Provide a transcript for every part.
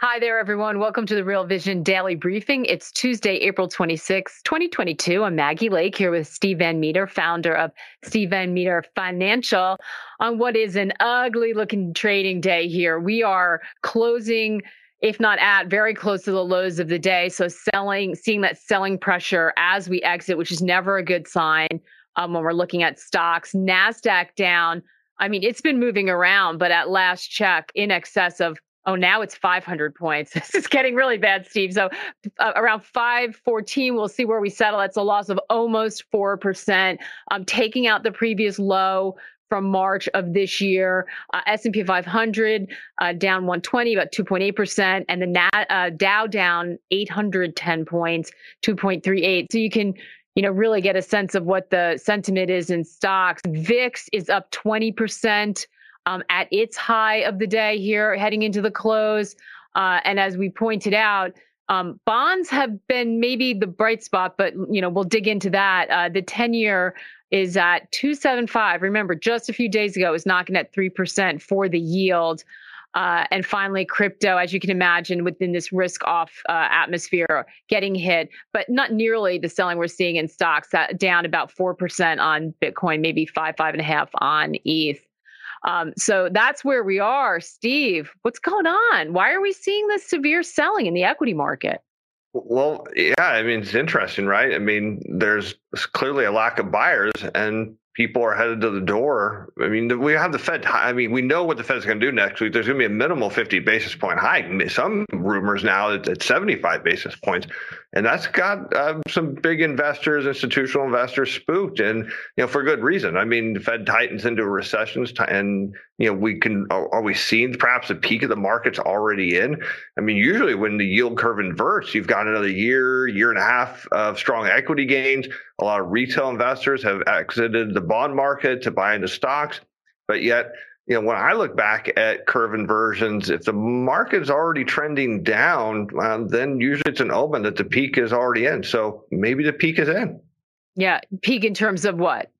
Hi there, everyone. Welcome to the Real Vision Daily Briefing. It's Tuesday, April 26, 2022. I'm Maggie Lake here with Steve Van Metre, founder of Steve Van Metre Financial, on what is an ugly looking trading day here. We are closing, if not at, very close to the lows of the day. So, selling, seeing that selling pressure as we exit, which is never a good sign um, when we're looking at stocks. NASDAQ down. I mean, it's been moving around, but at last check, in excess of Oh, now it's 500 points. This is getting really bad, Steve. So uh, around 514, we'll see where we settle. That's a loss of almost 4%. I'm taking out the previous low from March of this year. Uh, S&P 500 uh, down 120, about 2.8%, and the uh, Dow down 810 points, 2.38. So you can, you know, really get a sense of what the sentiment is in stocks. VIX is up 20% um, at its high of the day here, heading into the close. Uh, and as we pointed out, um, bonds have been maybe the bright spot, but you know we'll dig into that. Uh, the ten-year is at 275. Remember, just a few days ago, it was knocking at three percent for the yield. Uh, and finally, crypto, as you can imagine, within this risk-off uh, atmosphere, getting hit, but not nearly the selling we're seeing in stocks. That down about four percent on Bitcoin, maybe five, five and a half on ETH. Um, so that's where we are. Steve, what's going on? Why are we seeing this severe selling in the equity market? Well, yeah, I mean, it's interesting, right? I mean, there's clearly a lack of buyers, and people are headed to the door. I mean, we have the Fed. I mean, we know what the Fed's going to do next week. There's going to be a minimal 50 basis point hike. Some rumors now that it's 75 basis points, and that's got uh, some big investors, institutional investors, spooked, and you know for good reason. I mean, the Fed tightens into a recession, and you know we can are we seeing perhaps the peak of the market's already in? I mean, usually when the yield curve inverts, you've got another year, year and a half of strong equity gains. A lot of retail investors have exited the bond market to buy into stocks. But yet, you know, when I look back at curve inversions, if the market is already trending down, um, then usually it's an omen that the peak is already in. So maybe the peak is in. Yeah, peak in terms of what?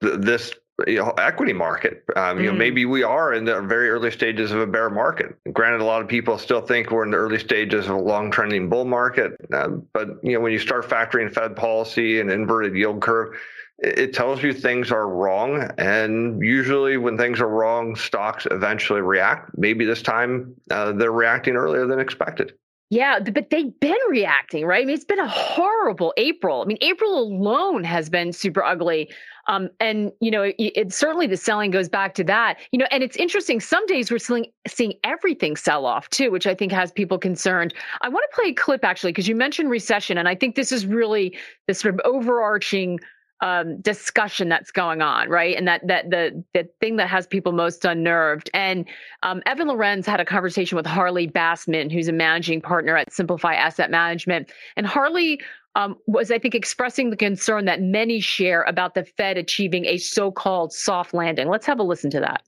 this you know, equity market. Um, you mm. know, maybe we are in the very early stages of a bear market. Granted, a lot of people still think we're in the early stages of a long trending bull market. Uh, but you know, when you start factoring Fed policy and inverted yield curve, it, it tells you things are wrong. And usually, when things are wrong, stocks eventually react. Maybe this time uh, they're reacting earlier than expected. Yeah, but they've been reacting, right? I mean, it's been a horrible April. I mean, April alone has been super ugly. Um, and you know, it, it, certainly the selling goes back to that. You know, and it's interesting. Some days we're seeing seeing everything sell off too, which I think has people concerned. I want to play a clip actually because you mentioned recession, and I think this is really the sort of overarching um, discussion that's going on, right? And that that the the thing that has people most unnerved. And um, Evan Lorenz had a conversation with Harley Bassman, who's a managing partner at Simplify Asset Management, and Harley um, was, I think, expressing the concern that many share about the Fed achieving a so-called soft landing. Let's have a listen to that.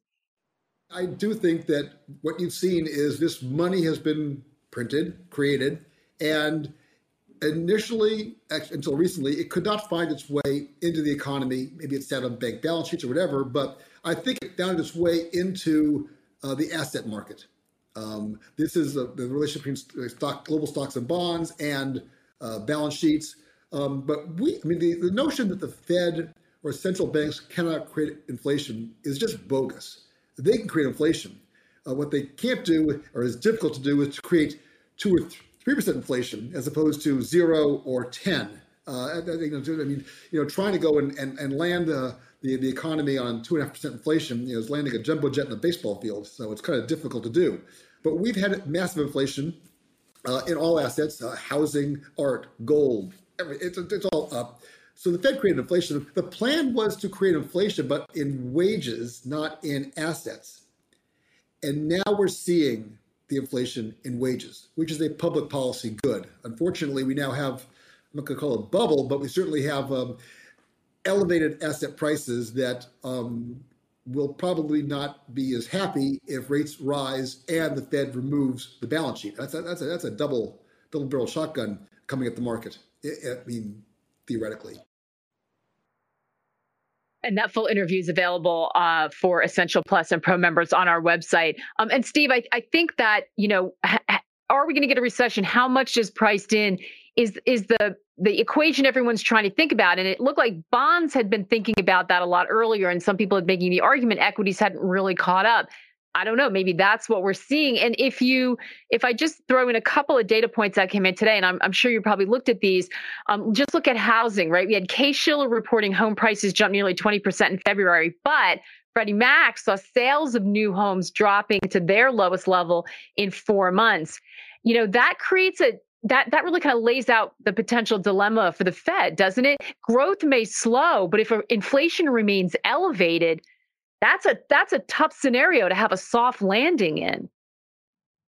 I do think that what you've seen is this money has been printed, created, and initially, until recently, it could not find its way into the economy. Maybe it's down on bank balance sheets or whatever, but I think it found its way into uh, the asset market. Um, this is the, the relationship between stock, global stocks and bonds and uh, balance sheets. Um, but we, I mean, the, the notion that the Fed or central banks cannot create inflation is just bogus. They can create inflation. Uh, what they can't do, or is difficult to do, is to create two or three. 3% inflation as opposed to zero or 10. Uh, I, mean, you know, trying to go and, and, and land uh, the, the economy on 2.5% inflation you know, is landing a jumbo jet in a baseball field. So it's kind of difficult to do. But we've had massive inflation uh, in all assets uh, housing, art, gold, it's, it's all up. So the Fed created inflation. The plan was to create inflation, but in wages, not in assets. And now we're seeing the inflation in wages, which is a public policy good. Unfortunately, we now have, I'm not going to call it a bubble, but we certainly have um, elevated asset prices that um, will probably not be as happy if rates rise and the Fed removes the balance sheet. That's a, that's a, that's a double double barrel shotgun coming at the market. I mean, theoretically. And that full interview is available uh, for Essential Plus and Pro members on our website. Um, and Steve, I, I think that you know, ha- are we going to get a recession? How much is priced in? Is is the the equation everyone's trying to think about? And it looked like bonds had been thinking about that a lot earlier, and some people had making the argument equities hadn't really caught up. I don't know, maybe that's what we're seeing. And if you, if I just throw in a couple of data points that came in today, and I'm, I'm sure you probably looked at these, um, just look at housing, right? We had Case-Shiller reporting home prices jumped nearly 20% in February, but Freddie Mac saw sales of new homes dropping to their lowest level in four months. You know, that creates a that that really kind of lays out the potential dilemma for the Fed, doesn't it? Growth may slow, but if inflation remains elevated, that's a that's a tough scenario to have a soft landing in.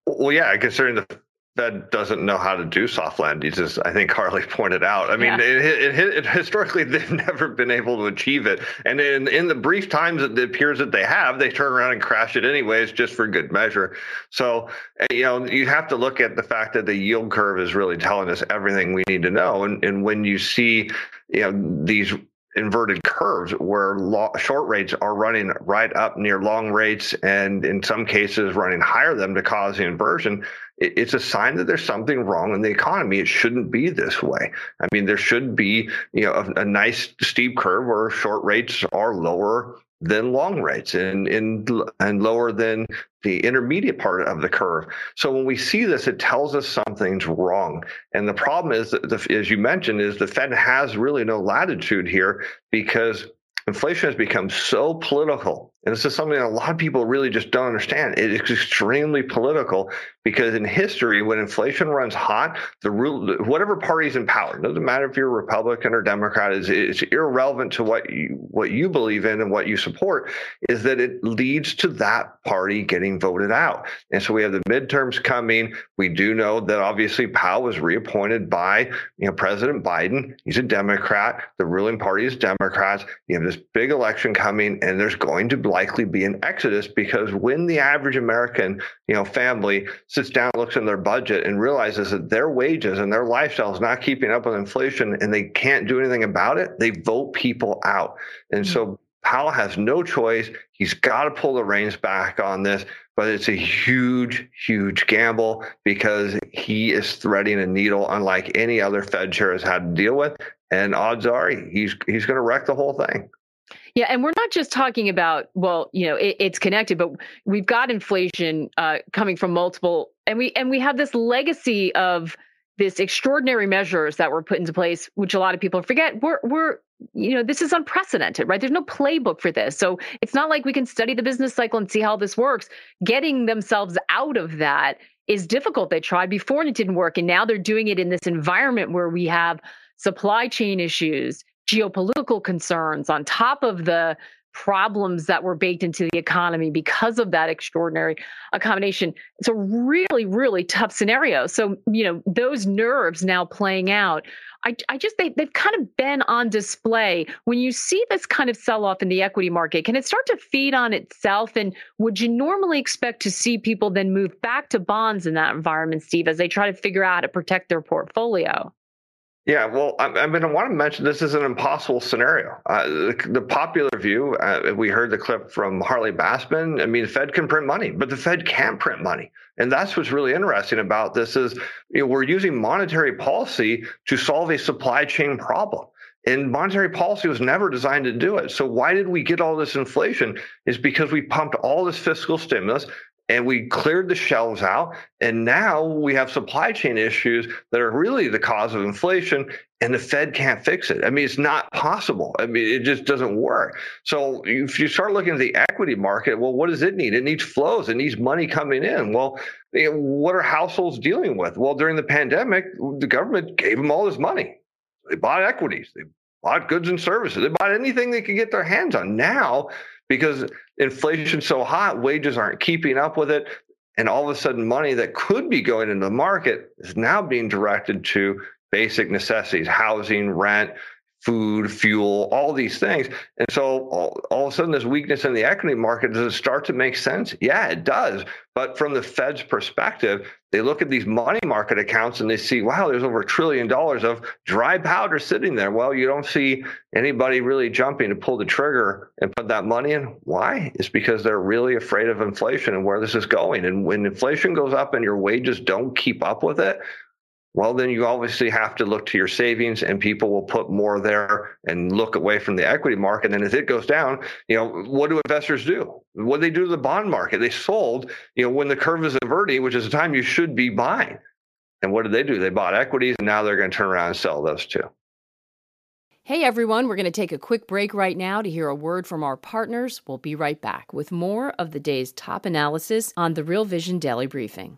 Well, yeah, considering the Fed doesn't know how to do soft landings, as I think Harley pointed out. I mean, yeah. it, it, it, historically they've never been able to achieve it, and in in the brief times that it appears that they have, they turn around and crash it anyways, just for good measure. So, you know, you have to look at the fact that the yield curve is really telling us everything we need to know, and and when you see, you know, these inverted curves where lo- short rates are running right up near long rates and in some cases running higher than to cause the inversion it, it's a sign that there's something wrong in the economy. It shouldn't be this way. I mean there should be you know a, a nice steep curve where short rates are lower than long rates and, and, and lower than the intermediate part of the curve. So when we see this, it tells us something's wrong. And the problem is, that the, as you mentioned, is the Fed has really no latitude here because inflation has become so political. And this is something that a lot of people really just don't understand. It is extremely political because in history, when inflation runs hot, the whatever party's in power, doesn't matter if you're Republican or Democrat, is it's irrelevant to what you what you believe in and what you support, is that it leads to that party getting voted out. And so we have the midterms coming. We do know that obviously Powell was reappointed by you know President Biden. He's a Democrat. The ruling party is Democrats. You have this big election coming, and there's going to likely be an exodus because when the average American you know family sits down, looks in their budget, and realizes that their wages and their lifestyle is not keeping up with inflation and they can't do anything about it, they vote people out. And mm-hmm. so Powell has no choice. He's got to pull the reins back on this, but it's a huge, huge gamble because he is threading a needle unlike any other Fed chair has had to deal with. And odds are he's he's going to wreck the whole thing. Yeah, and we're not just talking about well, you know, it, it's connected, but we've got inflation uh, coming from multiple, and we and we have this legacy of this extraordinary measures that were put into place, which a lot of people forget. We're we're you know this is unprecedented, right? There's no playbook for this, so it's not like we can study the business cycle and see how this works. Getting themselves out of that is difficult. They tried before and it didn't work, and now they're doing it in this environment where we have supply chain issues geopolitical concerns on top of the problems that were baked into the economy because of that extraordinary accommodation. It's a really, really tough scenario. So, you know, those nerves now playing out, I, I just, they, they've kind of been on display. When you see this kind of sell off in the equity market, can it start to feed on itself? And would you normally expect to see people then move back to bonds in that environment, Steve, as they try to figure out how to protect their portfolio? Yeah, well, I, I mean, I want to mention this is an impossible scenario. Uh, the, the, popular view, uh, we heard the clip from Harley Bassman. I mean, the Fed can print money, but the Fed can't print money, and that's what's really interesting about this. Is you know, we're using monetary policy to solve a supply chain problem. And monetary policy was never designed to do it. So why did we get all this inflation? Is because we pumped all this fiscal stimulus and we cleared the shelves out and now we have supply chain issues that are really the cause of inflation and the fed can't fix it. I mean it's not possible. I mean it just doesn't work. So if you start looking at the equity market well what does it need? It needs flows. It needs money coming in. Well what are households dealing with? Well during the pandemic the government gave them all this money. They bought equities. They bought goods and services. They bought anything they could get their hands on. Now because inflation's so hot, wages aren't keeping up with it. And all of a sudden, money that could be going into the market is now being directed to basic necessities, housing, rent, food, fuel, all these things. And so all, all, of a sudden, this weakness in the equity market, does it start to make sense? Yeah, it does. But from the Fed's perspective, they look at these money market accounts and they see, wow, there's over a trillion dollars of dry powder sitting there. Well, you don't see anybody really jumping to pull the trigger and put that money in. Why? It's because they're really afraid of inflation and where this is going. And when inflation goes up and your wages don't keep up with it, well, then you obviously have to look to your savings and people will put more there and look away from the equity market. And as it goes down, you know, what do investors do? What do they do to the bond market? They sold, you know, when the curve is inverting, which is the time you should be buying. And what did they do? They bought equities and now they're going to turn around and sell those too. Hey everyone, we're going to take a quick break right now to hear a word from our partners. We'll be right back with more of the day's top analysis on the Real Vision Daily Briefing.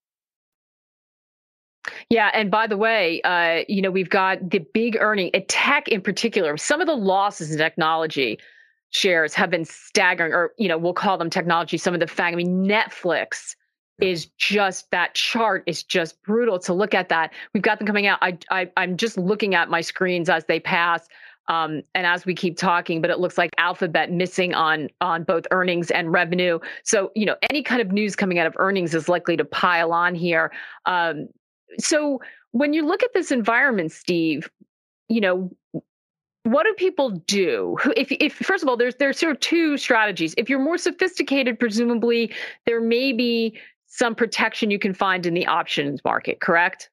Yeah, and by the way, uh, you know we've got the big earning, tech in particular. Some of the losses in technology shares have been staggering, or you know we'll call them technology. Some of the fact, I mean, Netflix is just that chart is just brutal to look at. That we've got them coming out. I, I I'm just looking at my screens as they pass. Um, and as we keep talking, but it looks like Alphabet missing on on both earnings and revenue. So you know any kind of news coming out of earnings is likely to pile on here. Um, so when you look at this environment, Steve, you know, what do people do? If, if first of all, there's there's sort of two strategies. If you're more sophisticated, presumably there may be some protection you can find in the options market, correct?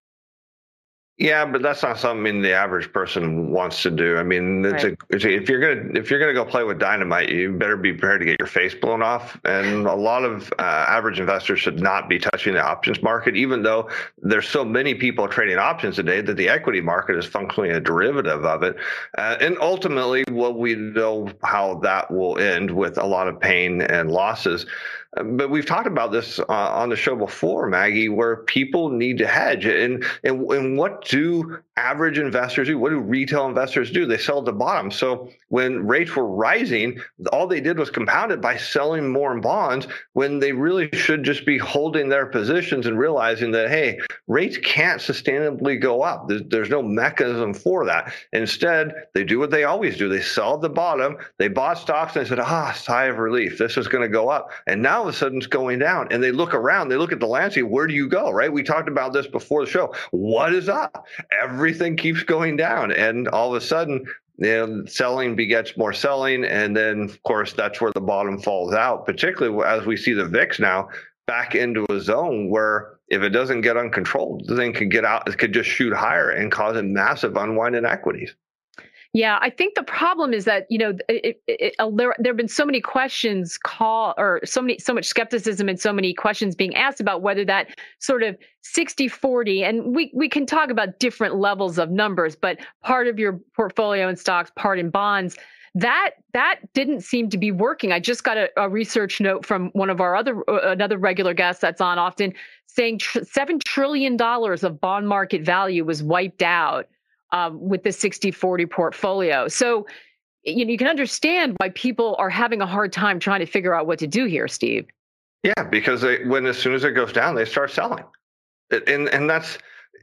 Yeah, but that's not something the average person wants to do. I mean, it's right. a, if you're gonna if you're gonna go play with dynamite, you better be prepared to get your face blown off. And a lot of uh, average investors should not be touching the options market, even though there's so many people trading options today that the equity market is functionally a derivative of it. Uh, and ultimately, well, we know how that will end with a lot of pain and losses. But we've talked about this uh, on the show before, Maggie, where people need to hedge. And, and, and what do average investors do? What do retail investors do? They sell at the bottom. So when rates were rising, all they did was compound it by selling more bonds when they really should just be holding their positions and realizing that, hey, rates can't sustainably go up. There's, there's no mechanism for that. Instead, they do what they always do. They sell at the bottom. They bought stocks and they said, ah, sigh of relief. This is going to go up. And now all of a sudden it's going down. And they look around, they look at the landscape. Where do you go? Right? We talked about this before the show. What is up? Everything keeps going down. And all of a sudden, you know, selling begets more selling. And then, of course, that's where the bottom falls out, particularly as we see the VIX now back into a zone where if it doesn't get uncontrolled, the thing could get out, it could just shoot higher and cause a massive unwind in equities. Yeah, I think the problem is that you know it, it, it, there there have been so many questions call or so many so much skepticism and so many questions being asked about whether that sort of 60-40 and we we can talk about different levels of numbers, but part of your portfolio in stocks, part in bonds. That that didn't seem to be working. I just got a, a research note from one of our other uh, another regular guest that's on often saying tr- seven trillion dollars of bond market value was wiped out um, with the 60 40 portfolio. So, you know, you can understand why people are having a hard time trying to figure out what to do here, Steve. Yeah, because they, when as soon as it goes down, they start selling, and and that's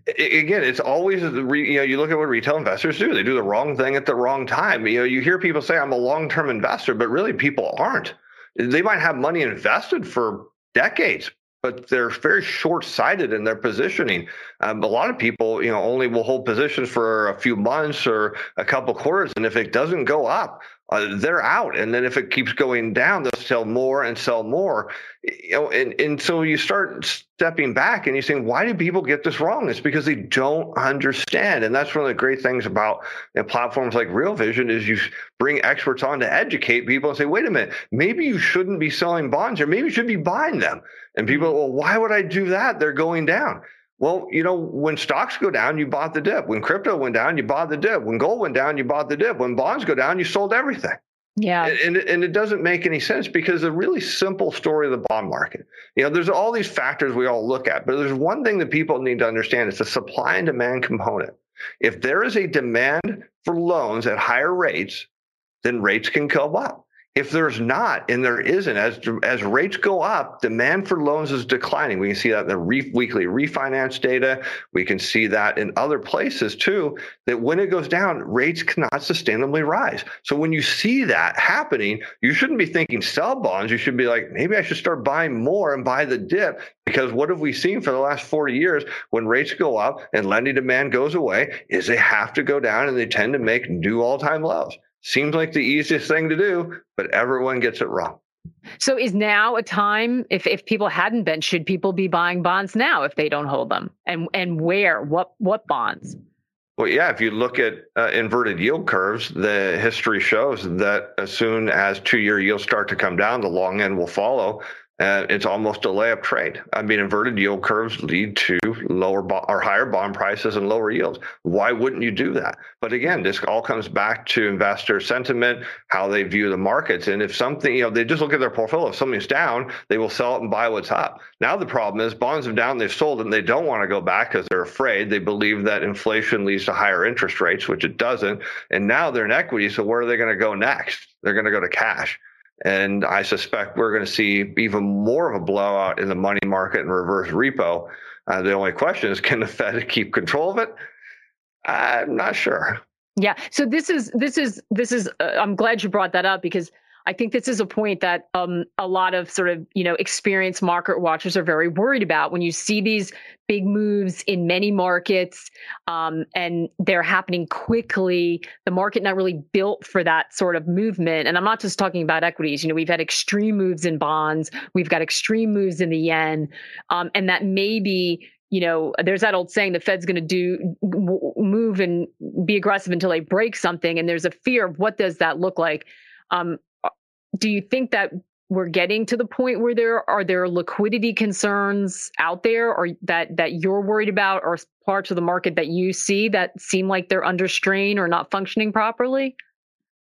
again, it's always you know you look at what retail investors do. They do the wrong thing at the wrong time. You know, you hear people say I'm a long term investor, but really people aren't. They might have money invested for decades, but they're very short-sighted in their positioning. Um, a lot of people, you know, only will hold positions for a few months or a couple quarters, and if it doesn't go up, uh, they're out. And then if it keeps going down, they'll sell more and sell more. You know, and, and so you start stepping back and you're saying, why do people get this wrong? It's because they don't understand. And that's one of the great things about you know, platforms like Real Vision is you bring experts on to educate people and say, wait a minute, maybe you shouldn't be selling bonds or maybe you should be buying them. And people, well, why would I do that? They're going down. Well, you know, when stocks go down, you bought the dip. When crypto went down, you bought the dip. When gold went down, you bought the dip. When bonds go down, you sold everything. Yeah. And, and, it doesn't make any sense because the really simple story of the bond market, you know, there's all these factors we all look at, but there's one thing that people need to understand it's the supply and demand component. If there is a demand for loans at higher rates, then rates can go up. If there's not, and there isn't, as as rates go up, demand for loans is declining. We can see that in the re- weekly refinance data. We can see that in other places too. That when it goes down, rates cannot sustainably rise. So when you see that happening, you shouldn't be thinking sell bonds. You should be like, maybe I should start buying more and buy the dip. Because what have we seen for the last 40 years when rates go up and lending demand goes away? Is they have to go down and they tend to make new all-time lows. Seems like the easiest thing to do, but everyone gets it wrong. So is now a time if if people hadn't been should people be buying bonds now if they don't hold them? And and where? What what bonds? Well, yeah, if you look at uh, inverted yield curves, the history shows that as soon as two year yields start to come down, the long end will follow and it's almost a layup trade. I mean, inverted yield curves lead to lower bo- or higher bond prices and lower yields. Why wouldn't you do that? But again, this all comes back to investor sentiment, how they view the markets. And if something, you know, they just look at their portfolio. If something's down, they will sell it and buy what's up. Now the problem is bonds have down, they've sold and they don't want to go back because they're afraid. They believe that inflation leads to higher interest rates, which it doesn't. And now they're in equity. So where are they going to go next? They're going to go to cash. And I suspect we're going to see even more of a blowout in the money market and reverse repo. Uh, the only question is, can the Fed keep control of it? I'm not sure. Yeah. So this is this is this is. Uh, I'm glad you brought that up because I think this is a point that um, a lot of sort of you know experienced market watchers are very worried about when you see these big moves in many markets um, and they're happening quickly. The market not really built for that sort of movement. And I'm not just talking about equities. You know, we've had extreme moves in bonds. We've got extreme moves in the yen, um, and that maybe you know, there's that old saying the Fed's going to do move and be aggressive until they break something, and there's a fear of what does that look like. Um, do you think that we're getting to the point where there are there liquidity concerns out there or that that you're worried about or parts of the market that you see that seem like they're under strain or not functioning properly?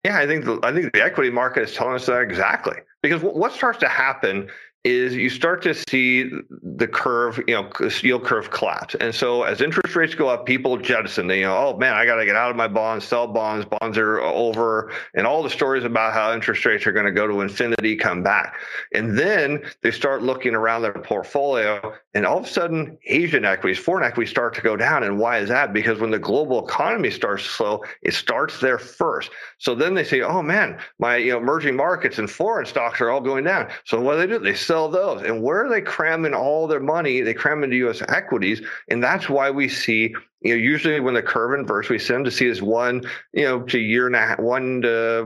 Yeah i think the, i think the equity market is telling us that exactly because what starts to happen is you start to see the curve, you know, yield curve collapse. And so as interest rates go up, people jettison. They, you know, oh man, I got to get out of my bonds, sell bonds, bonds are over, and all the stories about how interest rates are going to go to infinity come back. And then they start looking around their portfolio, and all of a sudden, Asian equities, foreign equities start to go down. And why is that? Because when the global economy starts slow, it starts there first. So then they say, oh man, my you know emerging markets and foreign stocks are all going down. So what do they do? They sell sell those. And where are they cramming all their money? They cram into U.S. equities, and that's why we see you know, usually when the curve inverts, we tend to see is one, you know, to year and a half, one to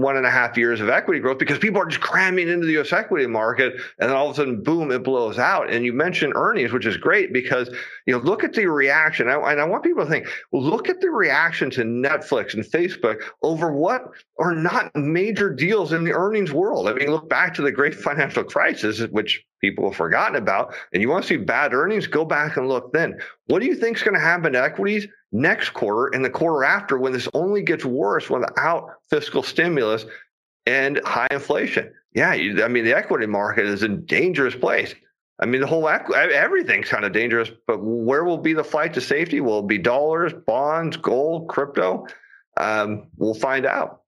one and a half years of equity growth because people are just cramming into the U.S. equity market, and then all of a sudden, boom, it blows out. And you mentioned earnings, which is great because you know, look at the reaction, and I want people to think, well, look at the reaction to Netflix and Facebook over what are not major deals in the earnings world. I mean, look back to the great financial crisis, which people have forgotten about, and you want to see bad earnings, go back and look then. What do you think is going to happen to equities next quarter and the quarter after when this only gets worse without fiscal stimulus and high inflation? Yeah, you, I mean, the equity market is a dangerous place. I mean, the whole everything's kind of dangerous, but where will be the flight to safety? Will it be dollars, bonds, gold, crypto? Um, we'll find out.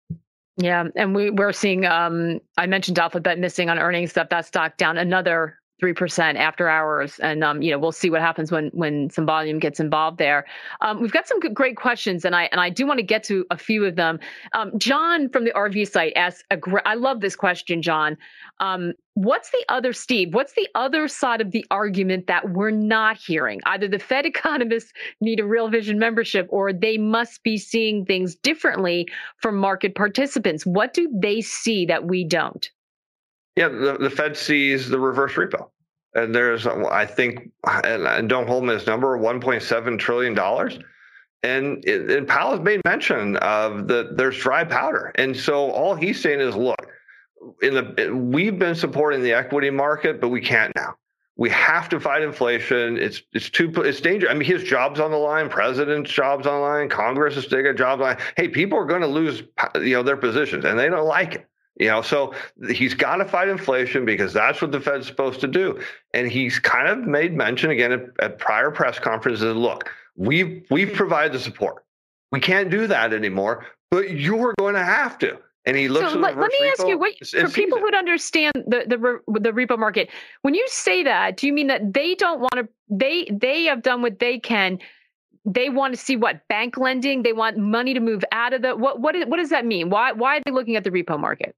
Yeah, and we we're seeing. Um, I mentioned Alphabet missing on earnings That That stock down another three percent after hours, and um, you know we'll see what happens when when some volume gets involved there. Um, we've got some good, great questions, and I and I do want to get to a few of them. Um, John from the RV site asks, a gr- I love this question, John. Um, what's the other, Steve? What's the other side of the argument that we're not hearing? Either the Fed economists need a Real Vision membership, or they must be seeing things differently from market participants. What do they see that we don't? Yeah, the, the Fed sees the reverse repo. And there's, I think, and don't hold me this number, $1.7 trillion. And, and Powell has made mention of that there's dry powder. And so all he's saying is, look, in the we've been supporting the equity market, but we can't now. we have to fight inflation. It's it's too it's dangerous. I mean, his job's on the line, president's job's on the line, Congress is taking jobs on the line. Hey, people are going to lose you know their positions, and they don't like it. You know, so he's got to fight inflation because that's what the Fed's supposed to do. And he's kind of made mention again at, at prior press conferences. Look, we've we've mm-hmm. provided the support. We can't do that anymore, but you're going to have to. And he looks. So let, let, me ask you, what, for people who understand the, the the repo market, when you say that, do you mean that they don't want to? They they have done what they can. They want to see what bank lending. They want money to move out of the. What what is, what does that mean? Why why are they looking at the repo market?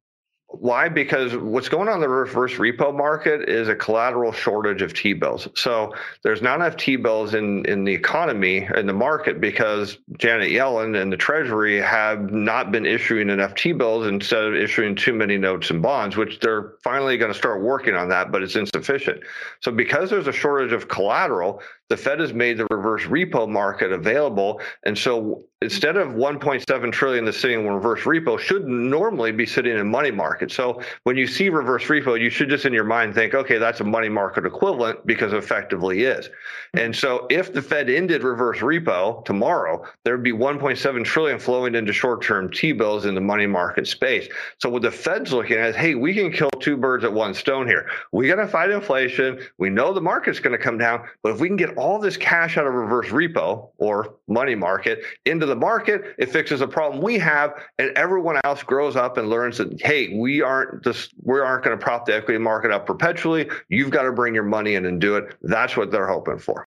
Why? Because what's going on in the reverse repo market is a collateral shortage of T bills. So there's not enough T bills in, in the economy, in the market, because Janet Yellen and the Treasury have not been issuing enough T bills instead of issuing too many notes and bonds, which they're finally going to start working on that, but it's insufficient. So because there's a shortage of collateral, the Fed has made the reverse repo market available. And so instead of 1.7 trillion that's sitting in reverse repo should normally be sitting in money market. So when you see reverse repo, you should just in your mind think, okay, that's a money market equivalent because it effectively is. And so if the Fed ended reverse repo tomorrow, there would be 1.7 trillion flowing into short-term T-bills in the money market space. So what the Fed's looking at is, hey, we can kill two birds at one stone here. We got to fight inflation. We know the market's going to come down, but if we can get all this cash out of reverse repo or money market into the market, it fixes a problem we have, and everyone else grows up and learns that hey, we aren't just we aren't going to prop the equity market up perpetually. You've got to bring your money in and do it. That's what they're hoping for.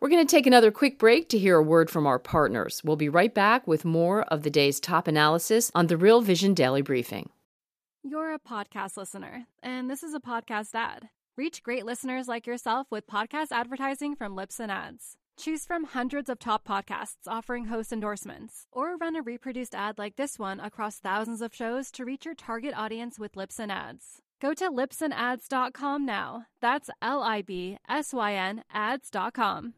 We're going to take another quick break to hear a word from our partners. We'll be right back with more of the day's top analysis on the Real Vision Daily Briefing. You're a podcast listener, and this is a podcast ad. Reach great listeners like yourself with podcast advertising from Libsyn Ads. Choose from hundreds of top podcasts offering host endorsements, or run a reproduced ad like this one across thousands of shows to reach your target audience with Libsyn Ads. Go to libsynads.com now. That's L I B S Y N ads.com.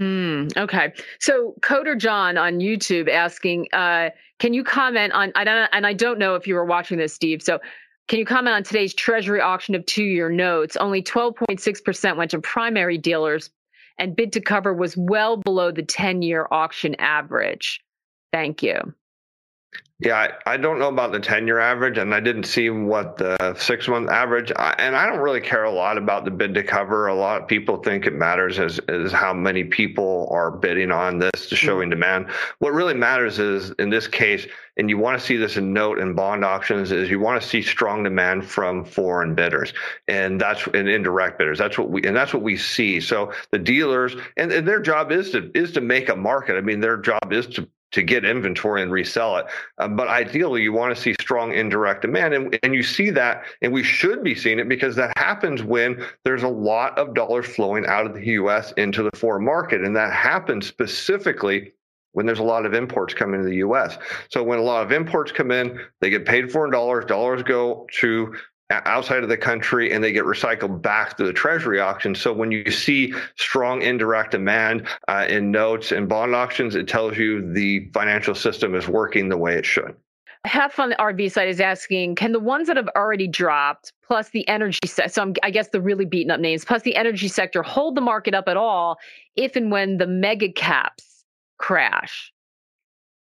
Mm, okay. So Coder John on YouTube asking, uh, can you comment on I don't and I don't know if you were watching this, Steve. So can you comment on today's Treasury auction of two year notes? Only 12.6% went to primary dealers, and bid to cover was well below the 10 year auction average. Thank you. Yeah, I, I, don't know about the 10 year average, and I didn't see what the six month average. I, and I don't really care a lot about the bid to cover. A lot of people think it matters as, as how many people are bidding on this to showing mm-hmm. demand. What really matters is in this case, and you want to see this in note and bond auctions, is you want to see strong demand from foreign bidders, and that's and indirect bidders. That's what we and that's what we see. So the dealers and, and their job is to is to make a market. I mean, their job is to to get inventory and resell it. Uh, but ideally, you want to see strong indirect demand. And, and you see that, and we should be seeing it because that happens when there's a lot of dollars flowing out of the US into the foreign market. And that happens specifically when there's a lot of imports coming to the US. So when a lot of imports come in, they get paid for in dollars, dollars go to outside of the country and they get recycled back to the treasury auction. So when you see strong indirect demand uh, in notes and bond auctions, it tells you the financial system is working the way it should. Half on the RV side is asking, can the ones that have already dropped, plus the energy sector, so I'm, I guess the really beaten up names, plus the energy sector, hold the market up at all if and when the mega caps crash?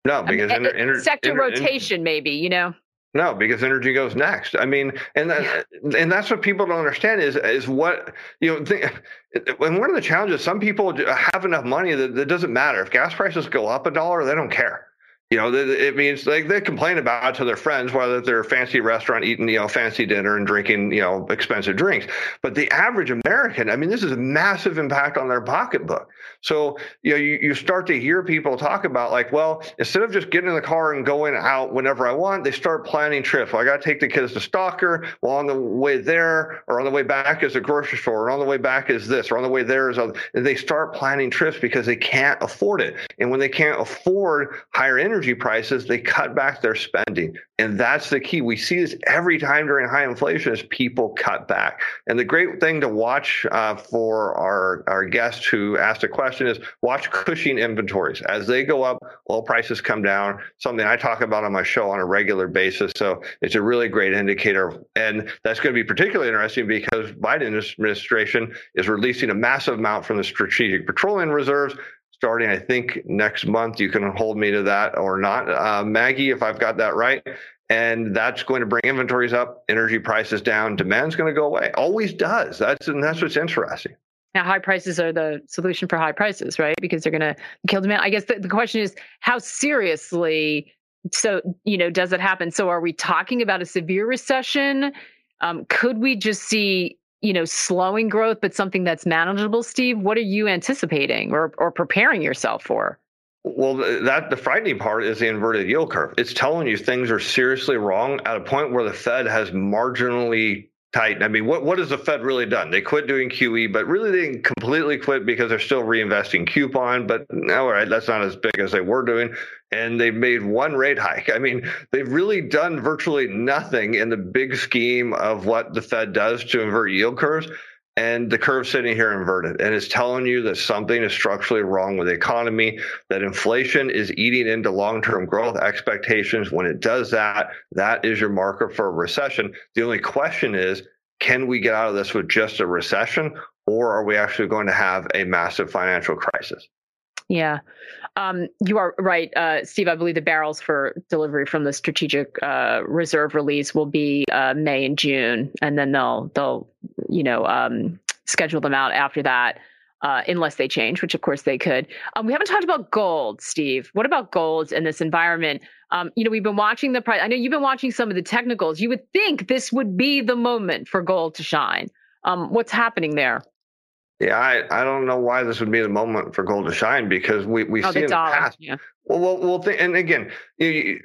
No, because I mean, sector rotation, maybe, you know? No, because energy goes next. I mean, and that, and that's what people don't understand is is what you know. Think, and one of the challenges, some people have enough money that it doesn't matter if gas prices go up a dollar, they don't care. You know, it means like they complain about to their friends, whether they're a fancy restaurant eating, you know, fancy dinner and drinking, you know, expensive drinks. But the average American, I mean, this is a massive impact on their pocketbook. So, you know, you, you start to hear people talk about like, well, instead of just getting in the car and going out whenever I want, they start planning trips. Well, I got to take the kids to Stalker. Well, on the way there or on the way back is a grocery store, or on the way back is this, or on the way there is other. And they start planning trips because they can't afford it. And when they can't afford higher energy, energy prices, they cut back their spending. And that's the key. We see this every time during high inflation is people cut back. And the great thing to watch uh, for our, our guest who asked a question is watch Cushing inventories. As they go up, oil prices come down, something I talk about on my show on a regular basis. So it's a really great indicator. And that's going to be particularly interesting because Biden administration is releasing a massive amount from the strategic petroleum reserves starting, I think, next month. You can hold me to that or not, uh, Maggie, if I've got that right. And that's going to bring inventories up, energy prices down, demand's going to go away. Always does. That's and that's what's interesting. Now, high prices are the solution for high prices, right? Because they're going to kill demand. I guess the, the question is, how seriously? So, you know, does it happen? So, are we talking about a severe recession? Um, could we just see you know, slowing growth, but something that's manageable, Steve? What are you anticipating or, or preparing yourself for? Well, that the frightening part is the inverted yield curve. It's telling you things are seriously wrong at a point where the Fed has marginally I mean, what what has the Fed really done? They quit doing QE, but really they didn't completely quit because they're still reinvesting coupon. But all right, that's not as big as they were doing and they've made one rate hike. I mean, they've really done virtually nothing in the big scheme of what the Fed does to invert yield curves. And the curve sitting here inverted, and it's telling you that something is structurally wrong with the economy, that inflation is eating into long term growth expectations. When it does that, that is your marker for a recession. The only question is can we get out of this with just a recession, or are we actually going to have a massive financial crisis? Yeah. Um, you are right, uh, Steve. I believe the barrels for delivery from the strategic uh, reserve release will be uh, May and June, and then they'll they'll you know um, schedule them out after that, uh, unless they change, which of course they could. Um, we haven't talked about gold, Steve. What about gold in this environment? Um, you know, we've been watching the price. I know you've been watching some of the technicals. You would think this would be the moment for gold to shine. Um, what's happening there? Yeah, I, I don't know why this would be the moment for gold to shine because we we oh, see in the past. Yeah. Well, well, well th- and again, you,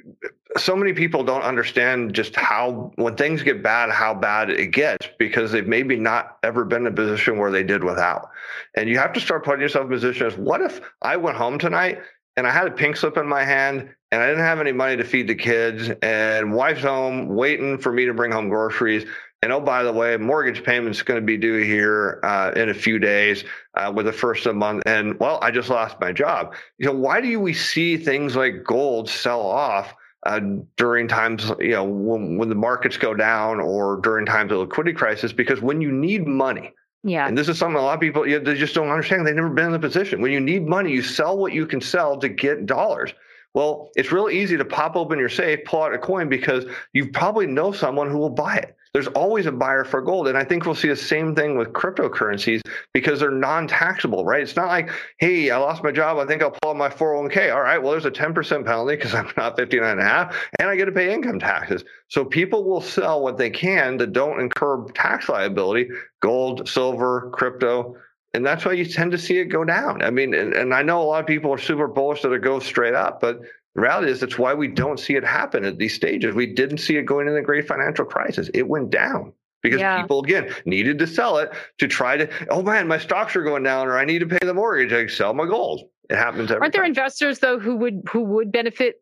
so many people don't understand just how when things get bad, how bad it gets because they've maybe not ever been in a position where they did without. And you have to start putting yourself in a position as what if I went home tonight and I had a pink slip in my hand and I didn't have any money to feed the kids and wife's home waiting for me to bring home groceries and oh, by the way, mortgage payment's going to be due here uh, in a few days uh, with the first of the month. And well, I just lost my job. You know, why do we see things like gold sell off uh, during times, you know, when, when the markets go down or during times of liquidity crisis? Because when you need money, yeah. And this is something a lot of people you know, they just don't understand. They've never been in the position. When you need money, you sell what you can sell to get dollars. Well, it's real easy to pop open your safe, pull out a coin because you probably know someone who will buy it there's always a buyer for gold. And I think we'll see the same thing with cryptocurrencies because they're non taxable, right? It's not like, hey, I lost my job. I think I'll pull out my 401k. All right, well, there's a 10% penalty because I'm not 59 and a half, and I get to pay income taxes. So people will sell what they can that don't incur tax liability gold, silver, crypto. And that's why you tend to see it go down. I mean, and, and I know a lot of people are super bullish that it goes straight up, but the reality is that's why we don't see it happen at these stages. We didn't see it going in the great financial crisis. It went down because yeah. people again needed to sell it to try to oh man my stocks are going down or i need to pay the mortgage i sell my gold it happens every aren't there investors though who would who would benefit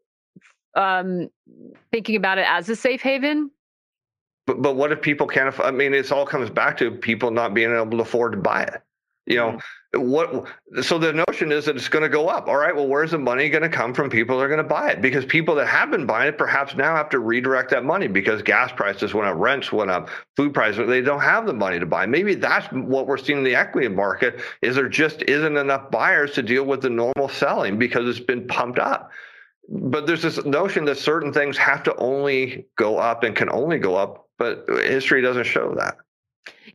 um thinking about it as a safe haven but but what if people can't i mean it all comes back to people not being able to afford to buy it you know what so the notion is that it's going to go up. All right well where's the money going to come from? People that are going to buy it because people that have been buying it perhaps now have to redirect that money because gas prices went up rents went up food prices they don't have the money to buy. Maybe that's what we're seeing in the equity market is there just isn't enough buyers to deal with the normal selling because it's been pumped up. But there's this notion that certain things have to only go up and can only go up but history doesn't show that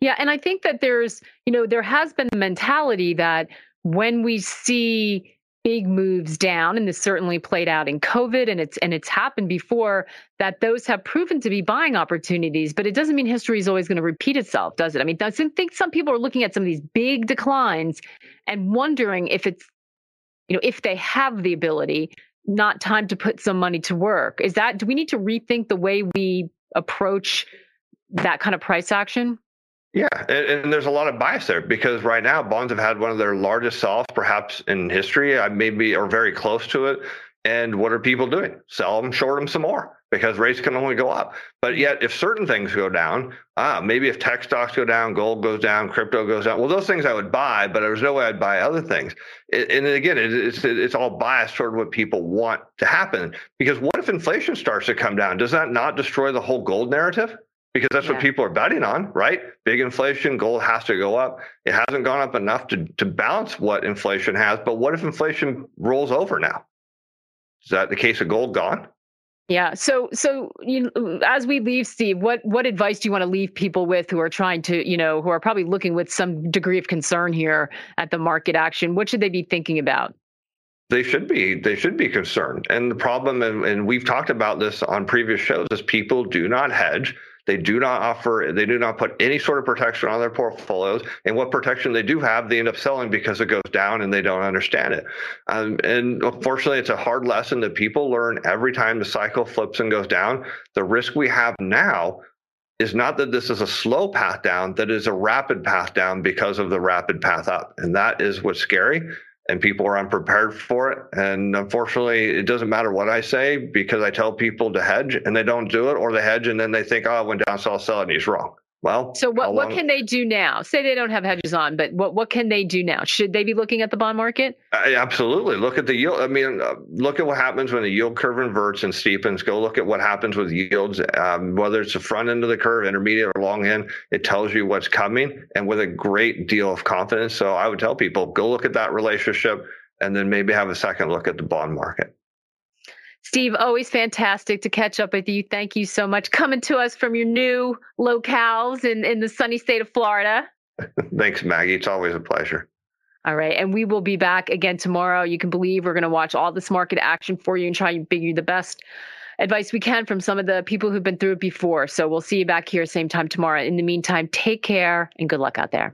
yeah, and I think that there's, you know, there has been the mentality that when we see big moves down and this certainly played out in covid and it's and it's happened before that those have proven to be buying opportunities but it doesn't mean history is always going to repeat itself does it? I mean doesn't think some people are looking at some of these big declines and wondering if it's you know if they have the ability not time to put some money to work. Is that do we need to rethink the way we approach that kind of price action yeah, and, and, there's a lot of bias there because right now bonds have had one of their largest sell perhaps in history, uh, maybe or very close to it. And what are people doing? Sell them, short them some more because rates can only go up. But yet, if certain things go down, ah, maybe if tech stocks go down, gold goes down, crypto goes down. Well, those things I would buy, but there's no way I'd buy other things. And again, it's it's all biased toward what people want to happen. Because what if inflation starts to come down? Does that not destroy the whole gold narrative? Because that's yeah. what people are betting on, right? Big inflation, gold has to go up. It hasn't gone up enough to, to balance what inflation has. But what if inflation rolls over now? Is that the case of gold gone? Yeah. So, so you, as we leave, Steve, what what advice do you want to leave people with who are trying to, you know, who are probably looking with some degree of concern here at the market action? What should they be thinking about? They should be. They should be concerned. And the problem, and, and we've talked about this on previous shows, is people do not hedge they do not offer, they do not put any sort of protection on their portfolios. And what protection they do have, they end up selling because it goes down and they don't understand it. Um, and unfortunately, it's a hard lesson that people learn every time the cycle flips and goes down. The risk we have now is not that this is a slow path down, that is a rapid path down because of the rapid path up. And that is what's scary and people are unprepared for it. And unfortunately, it doesn't matter what I say because I tell people to hedge and they don't do it, or they hedge and then they think, oh, I went down, so I'll sell it. And he's wrong. Well, so what, what can they do now? Say they don't have hedges on, but what, what can they do now? Should they be looking at the bond market? Uh, absolutely. Look at the yield. I mean, uh, look at what happens when the yield curve inverts and steepens. Go look at what happens with yields, um, whether it's the front end of the curve, intermediate or long end. It tells you what's coming and with a great deal of confidence. So I would tell people go look at that relationship and then maybe have a second look at the bond market. Steve, always fantastic to catch up with you. Thank you so much. Coming to us from your new locales in, in the sunny state of Florida. Thanks, Maggie. It's always a pleasure. All right. And we will be back again tomorrow. You can believe we're going to watch all this market action for you and try and bring you the best advice we can from some of the people who've been through it before. So we'll see you back here same time tomorrow. In the meantime, take care and good luck out there.